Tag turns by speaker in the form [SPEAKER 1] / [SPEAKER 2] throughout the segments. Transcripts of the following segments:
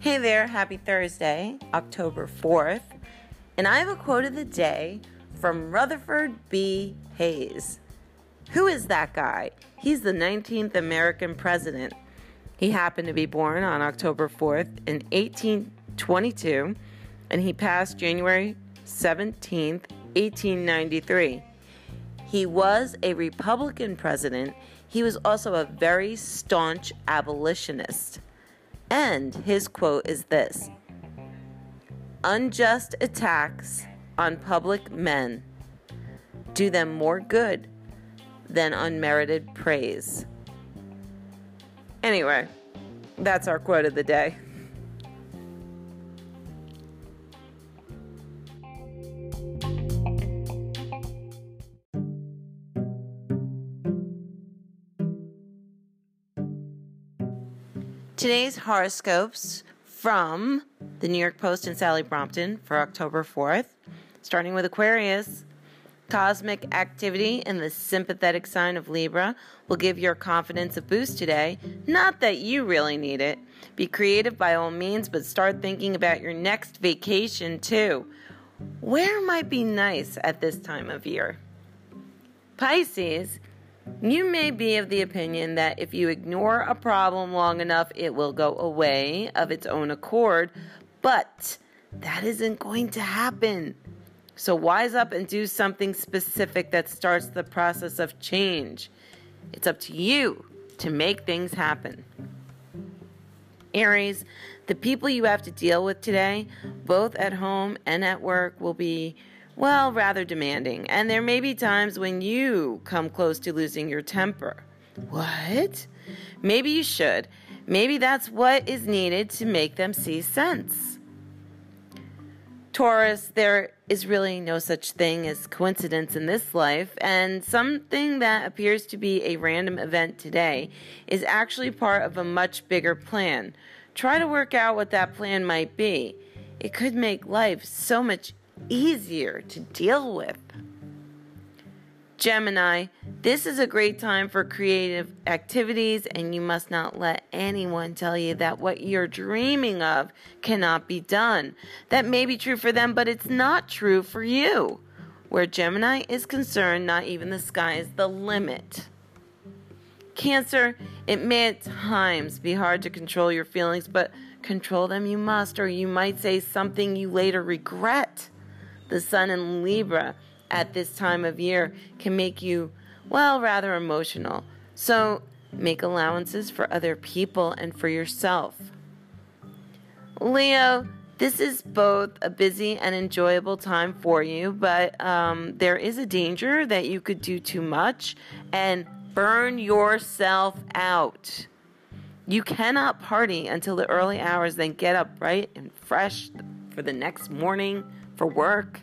[SPEAKER 1] Hey there, happy Thursday, October 4th. And I have a quote of the day from Rutherford B. Hayes. Who is that guy? He's the 19th American president. He happened to be born on October 4th in 1822, and he passed January 17th, 1893. He was a Republican president. He was also a very staunch abolitionist. And his quote is this Unjust attacks on public men do them more good than unmerited praise. Anyway, that's our quote of the day. Today's horoscopes from the New York Post and Sally Brompton for October 4th, starting with Aquarius. Cosmic activity in the sympathetic sign of Libra will give your confidence a boost today. Not that you really need it. Be creative by all means, but start thinking about your next vacation too. Where might be nice at this time of year? Pisces, you may be of the opinion that if you ignore a problem long enough, it will go away of its own accord, but that isn't going to happen. So wise up and do something specific that starts the process of change. It's up to you to make things happen. Aries, the people you have to deal with today, both at home and at work, will be well, rather demanding, and there may be times when you come close to losing your temper. What? Maybe you should. Maybe that's what is needed to make them see sense. Taurus, there is really no such thing as coincidence in this life, and something that appears to be a random event today is actually part of a much bigger plan. Try to work out what that plan might be. It could make life so much easier to deal with. Gemini, this is a great time for creative activities, and you must not let anyone tell you that what you're dreaming of cannot be done. That may be true for them, but it's not true for you. Where Gemini is concerned, not even the sky is the limit. Cancer, it may at times be hard to control your feelings, but control them you must, or you might say something you later regret the sun in Libra at this time of year can make you, well, rather emotional. So make allowances for other people and for yourself. Leo, this is both a busy and enjoyable time for you, but um, there is a danger that you could do too much and burn yourself out. You cannot party until the early hours, then get up bright and fresh for the next morning for work?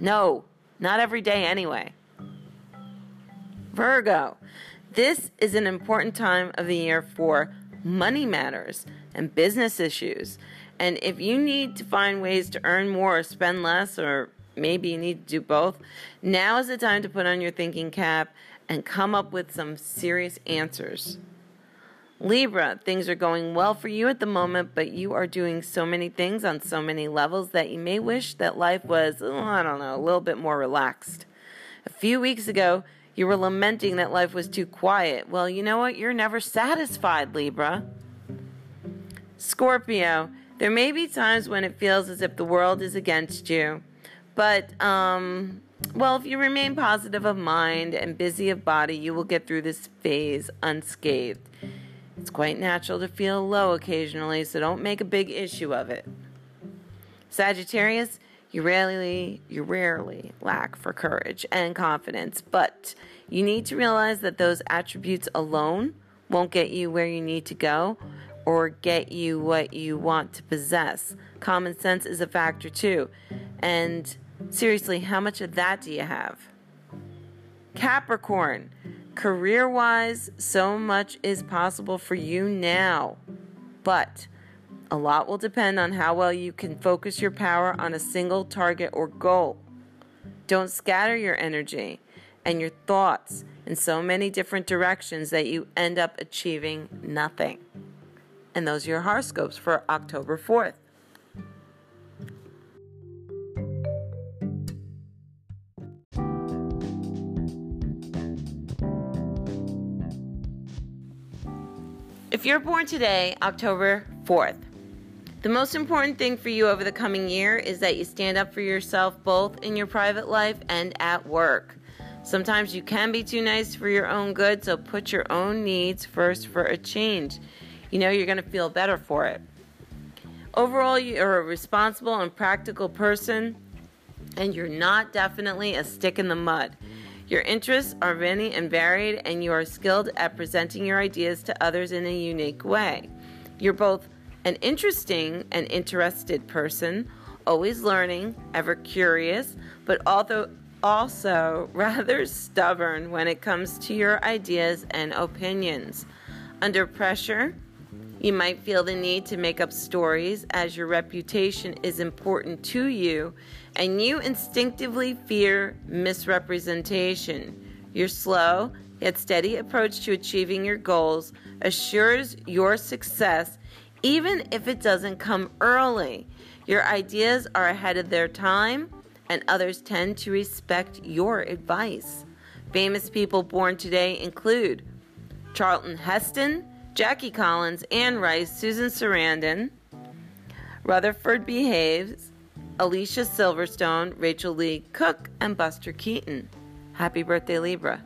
[SPEAKER 1] No, not every day anyway. Virgo, this is an important time of the year for money matters and business issues. And if you need to find ways to earn more or spend less, or maybe you need to do both, now is the time to put on your thinking cap and come up with some serious answers. Libra, things are going well for you at the moment, but you are doing so many things on so many levels that you may wish that life was, oh, I don't know, a little bit more relaxed. A few weeks ago, you were lamenting that life was too quiet. Well, you know what? You're never satisfied, Libra. Scorpio, there may be times when it feels as if the world is against you, but, um, well, if you remain positive of mind and busy of body, you will get through this phase unscathed. It's quite natural to feel low occasionally, so don't make a big issue of it. Sagittarius, you rarely you rarely lack for courage and confidence, but you need to realize that those attributes alone won't get you where you need to go or get you what you want to possess. Common sense is a factor too. And seriously, how much of that do you have? Capricorn, Career wise, so much is possible for you now, but a lot will depend on how well you can focus your power on a single target or goal. Don't scatter your energy. and your thoughts in so many different directions that you end up achieving nothing. And those are your horoscopes for October 4th. If you're born today, October 4th, the most important thing for you over the coming year is that you stand up for yourself both in your private life and at work. Sometimes you can be too nice for your own good, so put your own needs first for a change. You know you're going to feel better for it. Overall, you're a responsible and practical person, and you're not definitely a stick in the mud. Your interests are many and varied, and you are skilled at presenting your ideas to others in a unique way. You're both an interesting and interested person, always learning, ever curious, but also also rather stubborn when it comes to your ideas and opinions. Under pressure, you might feel the need to make up stories as your reputation is important to you and you instinctively fear misrepresentation. Your slow yet steady approach to achieving your goals assures your success even if it doesn't come early. Your ideas are ahead of their time and others tend to respect your advice. Famous people born today include Charlton Heston, Jackie Collins, Anne Rice, Susan Sarandon, Rutherford B. Hayes, Alicia Silverstone, Rachael Leigh Cook, and Buster Keaton. Happy birthday, Libra.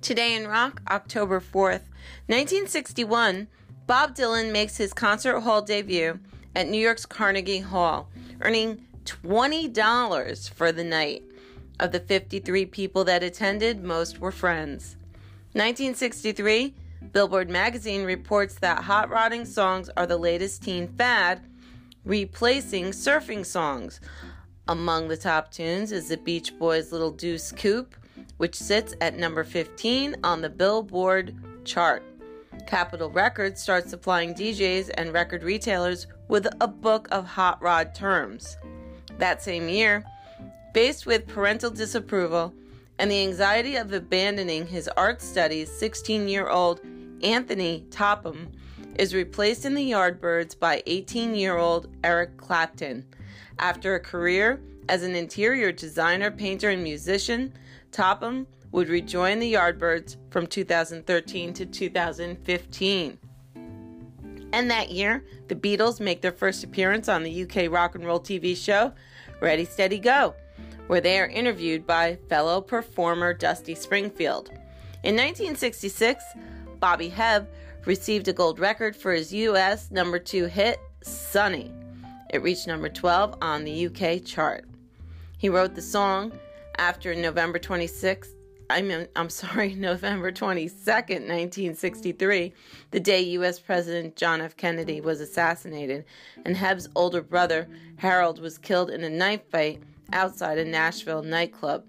[SPEAKER 1] Today in Rock, October 4th, 1961, Bob Dylan makes his concert hall debut at New York's Carnegie Hall, earning $20 for the night. Of the 53 people that attended, most were friends. 1963, Billboard magazine reports that hot rodding songs are the latest teen fad, replacing surfing songs. Among the top tunes is the Beach Boys' Little Deuce Coupe, which sits at number 15 on the Billboard chart. Capitol Records starts supplying DJs and record retailers with a book of hot rod terms. That same year, faced with parental disapproval and the anxiety of abandoning his art studies, 16 year old Anthony Topham is replaced in the Yardbirds by 18 year old Eric Clapton. After a career as an interior designer, painter, and musician, Topham would rejoin the Yardbirds from 2013 to 2015. And that year, the Beatles make their first appearance on the UK rock and roll TV show Ready Steady Go, where they are interviewed by fellow performer Dusty Springfield. In 1966, Bobby Hebb received a gold record for his US number 2 hit Sunny. It reached number 12 on the UK chart. He wrote the song after November 26th, I'm, I'm sorry, November 22nd, 1963, the day U.S. President John F. Kennedy was assassinated, and Hebb's older brother, Harold, was killed in a knife fight outside a Nashville nightclub.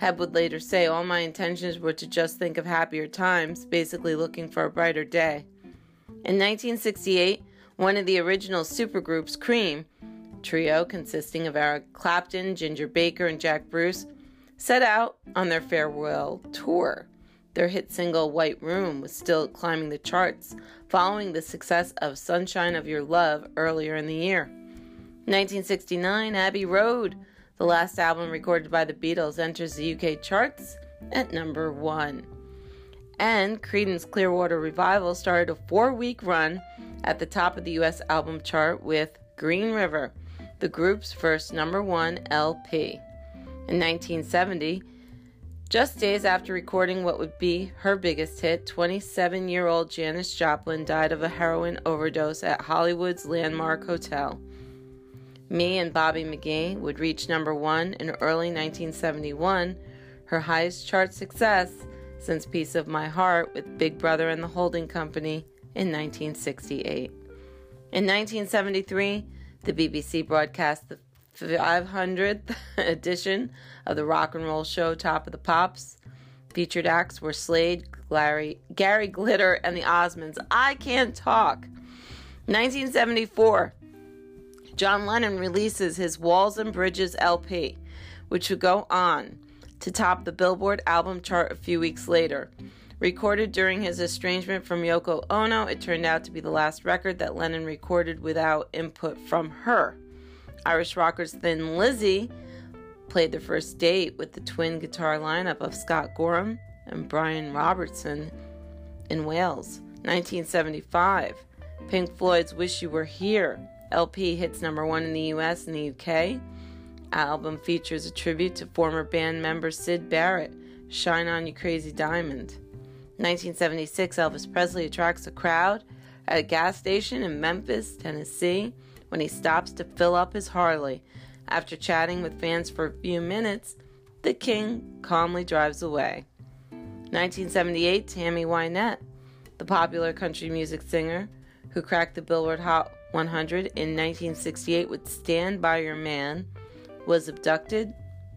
[SPEAKER 1] Hebb would later say, All my intentions were to just think of happier times, basically looking for a brighter day. In 1968, one of the original supergroups, Cream, trio consisting of Eric Clapton, Ginger Baker, and Jack Bruce, set out on their farewell tour. Their hit single White Room was still climbing the charts, following the success of Sunshine of Your Love earlier in the year. 1969, Abbey Road, the last album recorded by the Beatles, enters the UK charts at number one. And Creedence Clearwater Revival started a four week run at the top of the US album chart with Green River, the group's first number one LP. In 1970, just days after recording what would be her biggest hit, 27 year old Janis Joplin died of a heroin overdose at Hollywood's Landmark Hotel. Me and Bobby McGee would reach number one in early 1971, her highest chart success since Piece of My Heart with Big Brother and the Holding Company in 1968. In 1973, the BBC broadcast the 500th edition of the rock and roll show Top of the Pops. Featured acts were Slade, Gary, Gary Glitter, and the Osmonds. I can't talk. 1974, John Lennon releases his Walls and Bridges LP, which would go on to top the Billboard album chart a few weeks later. Recorded during his estrangement from Yoko Ono, it turned out to be the last record that Lennon recorded without input from her. Irish rockers Thin Lizzy played their first date with the twin guitar lineup of Scott Gorham and Brian Robertson in Wales. 1975, Pink Floyd's Wish You Were Here LP hits number one in the US and the UK. Album features a tribute to former band member Syd Barrett, Shine On You Crazy Diamond. 1976, Elvis Presley attracts a crowd at a gas station in Memphis, Tennessee, when he stops to fill up his Harley. After chatting with fans for a few minutes, the king calmly drives away. 1978, Tammy Wynette, the popular country music singer who cracked the Billboard Hot 100 in 1968 with Stand By Your Man, was abducted,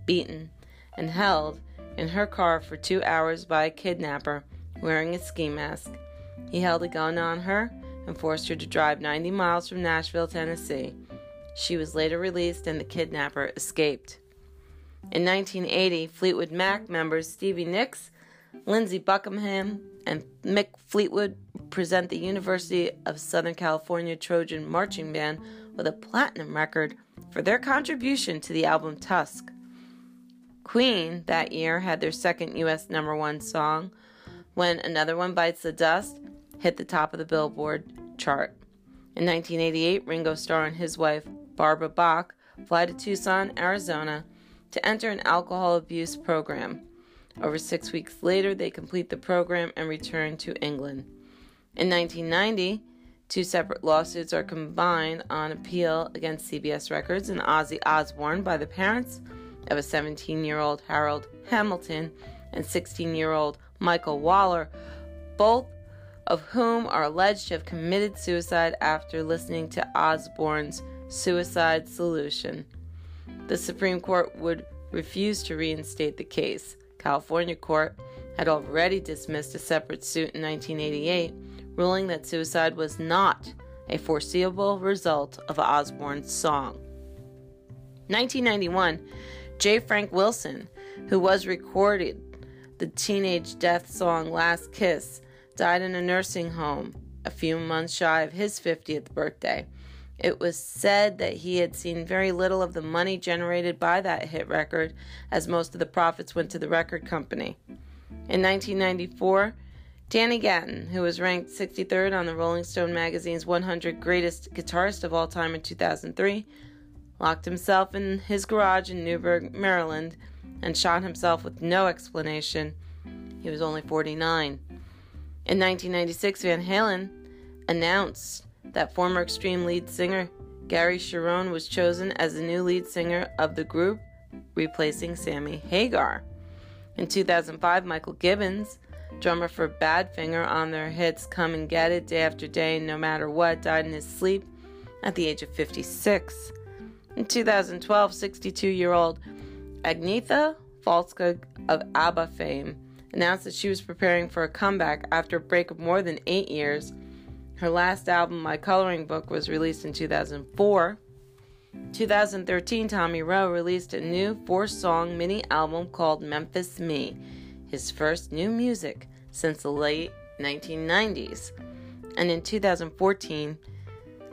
[SPEAKER 1] beaten, and held in her car for two hours by a kidnapper wearing a ski mask. He held a gun on her and forced her to drive 90 miles from Nashville, Tennessee. She was later released and the kidnapper escaped. In 1980, Fleetwood Mac members Stevie Nicks, Lindsey Buckingham, and Mick Fleetwood present the University of Southern California Trojan Marching Band with a platinum record for their contribution to the album Tusk. Queen that year had their second U.S. number one song when Another One Bites the Dust hit the top of the Billboard chart. In 1988, Ringo Starr and his wife, Barbara Bach, fly to Tucson, Arizona to enter an alcohol abuse program. Over six weeks later, they complete the program and return to England. In 1990, two separate lawsuits are combined on appeal against CBS Records and Ozzy Osbourne by the parents of a 17 year old Harold Hamilton and 16 year old Michael Waller, both of whom are alleged to have committed suicide after listening to Osbourne's suicide solution. The Supreme Court would refuse to reinstate the case. California court had already dismissed a separate suit in 1988, ruling that suicide was not a foreseeable result of Osbourne's song. 1991, J. Frank Wilson, who was recorded the teenage death song Last Kiss, died in a nursing home a few months shy of his 50th birthday. It was said that he had seen very little of the money generated by that hit record, as most of the profits went to the record company. In 1994, Danny Gatton, who was ranked 63rd on the Rolling Stone magazine's 100 Greatest Guitarists of All Time in 2003, locked himself in his garage in Newburg, Maryland, and shot himself with no explanation. He was only 49. In 1996, Van Halen announced that former Extreme lead singer Gary Cherone was chosen as the new lead singer of the group, replacing Sammy Hagar. In 2005, Michael Gibbins, drummer for Badfinger on their hits Come and Get It, Day After Day, No Matter What, died in his sleep at the age of 56. In 2012, 62 year old Agnetha Faltskog of ABBA fame announced that she was preparing for a comeback after a break of more than eight years. Her last album, My Coloring Book, was released in 2004. 2013, Tommy Roe released a new four song mini album called Memphis Me, his first new music since the late 1990s. And in 2014,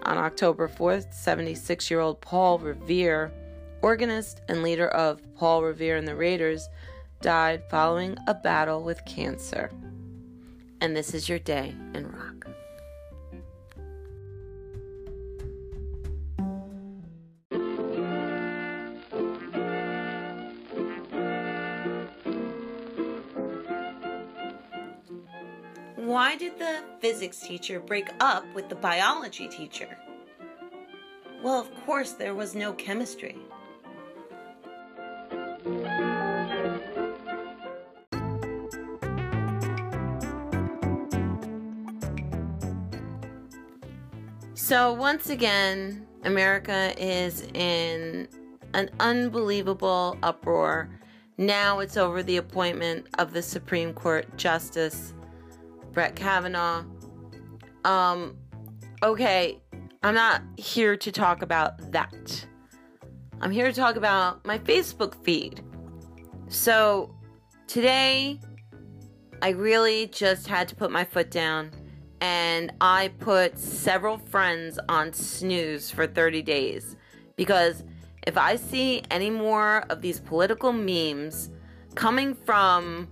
[SPEAKER 1] on October 4th, 76 year old Paul Revere organist and leader of Paul Revere and the Raiders, died following a battle with cancer. And this is your day in rock. Why did the physics teacher break up with the biology teacher? Well, of course, there was no chemistry. So, once again, America is in an unbelievable uproar Now it's over the appointment of the Supreme Court Justice Brett Kavanaugh. Um, okay, I'm not here to talk about that. I'm here to talk about my Facebook feed. So, today, I really just had to put my foot down and I put several friends on snooze for 30 days because if I see any more of these political memes coming from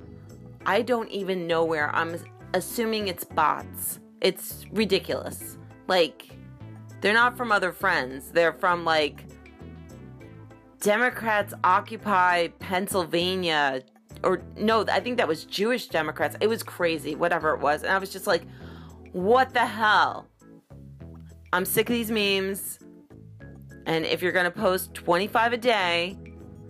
[SPEAKER 1] I don't even know where, I'm assuming it's bots. It's ridiculous. Like, they're not from other friends, they're from like Democrats occupy Pennsylvania. Or no, I think that was Jewish Democrats. It was crazy, whatever it was. And I was just like, what the hell? I'm sick of these memes. And if you're going to post 25 a day,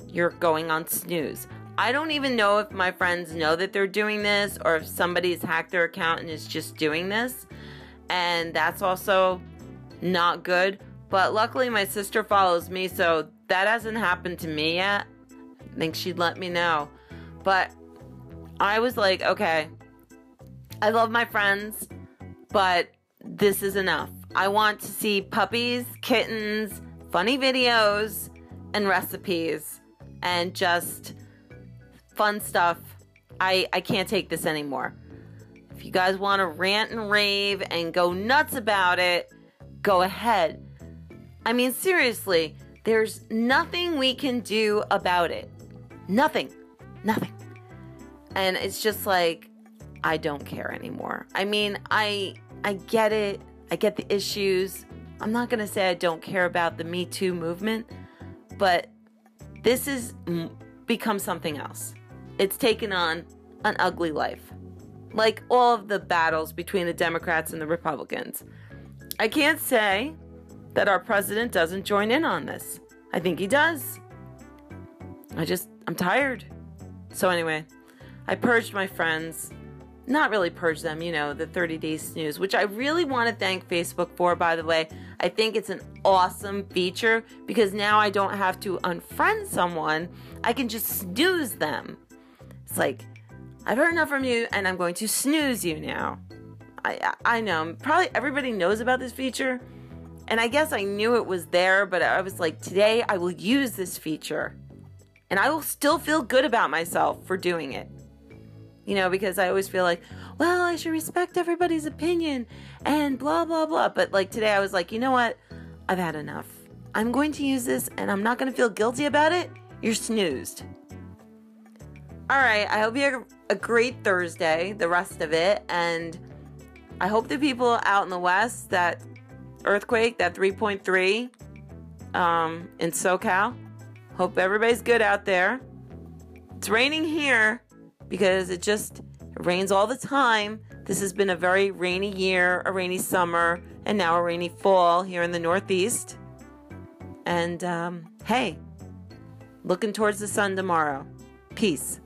[SPEAKER 1] you're going on snooze. I don't even know if my friends know that they're doing this or if somebody's hacked their account and is just doing this. And that's also not good. But luckily, my sister follows me, so that hasn't happened to me yet. I think she'd let me know. But I was like, okay, I love my friends, but this is enough. I want to see puppies, kittens, funny videos, and recipes, and just fun stuff. I, I can't take this anymore. If you guys want to rant and rave and go nuts about it, go ahead. I mean, seriously, there's nothing we can do about it. Nothing. Nothing. And it's just like I don't care anymore. I mean, I I get it. I get the issues. I'm not going to say I don't care about the Me Too movement, but this has become something else. It's taken on an ugly life. Like all of the battles between the Democrats and the Republicans. I can't say that our president doesn't join in on this. I think he does. I just, I'm tired. So, anyway, I purged my friends. Not really purged them, you know, the 30 day snooze, which I really want to thank Facebook for, by the way. I think it's an awesome feature because now I don't have to unfriend someone, I can just snooze them. It's like, I've heard enough from you and I'm going to snooze you now. I, I know, probably everybody knows about this feature, and I guess I knew it was there, but I was like, today I will use this feature. And I will still feel good about myself for doing it. You know, because I always feel like, well, I should respect everybody's opinion and blah, blah, blah. But like today, I was like, you know what? I've had enough. I'm going to use this and I'm not going to feel guilty about it. You're snoozed. All right. I hope you have a great Thursday, the rest of it. And I hope the people out in the West that earthquake, that 3.3 um, in SoCal. Hope everybody's good out there. It's raining here because it just rains all the time. This has been a very rainy year, a rainy summer, and now a rainy fall here in the Northeast. And um, hey, looking towards the sun tomorrow. Peace.